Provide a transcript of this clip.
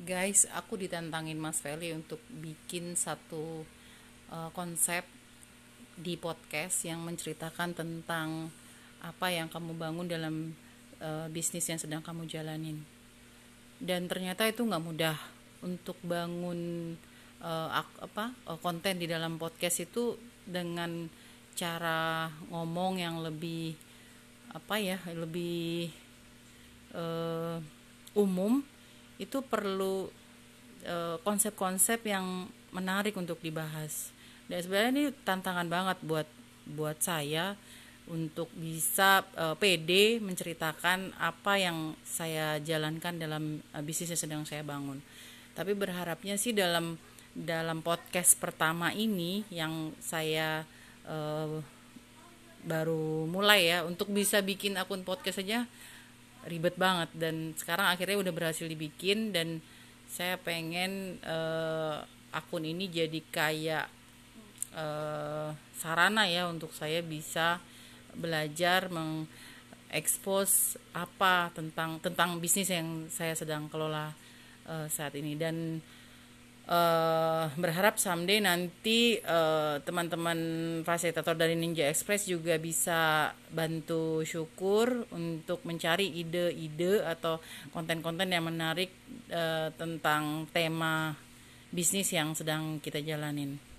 guys aku ditantangin Mas Feli untuk bikin satu uh, konsep di podcast yang menceritakan tentang apa yang kamu bangun dalam uh, bisnis yang sedang kamu jalanin. Dan ternyata itu nggak mudah untuk bangun uh, apa uh, konten di dalam podcast itu dengan cara ngomong yang lebih apa ya lebih uh, umum itu perlu eh, konsep-konsep yang menarik untuk dibahas. Dan sebenarnya ini tantangan banget buat buat saya untuk bisa uh, pede menceritakan apa yang saya jalankan dalam uh, bisnis yang sedang saya bangun. Tapi berharapnya sih dalam dalam podcast pertama ini yang saya uh, baru mulai ya untuk bisa bikin akun podcast saja ribet banget. Dan sekarang akhirnya udah berhasil dibikin dan saya pengen uh, akun ini jadi kayak uh, sarana ya untuk saya bisa belajar mengekspos apa tentang tentang bisnis yang saya sedang kelola uh, saat ini. Dan uh, berharap someday nanti uh, teman-teman fasilitator dari Ninja Express juga bisa bantu syukur untuk mencari ide-ide atau konten-konten yang menarik uh, tentang tema bisnis yang sedang kita jalanin.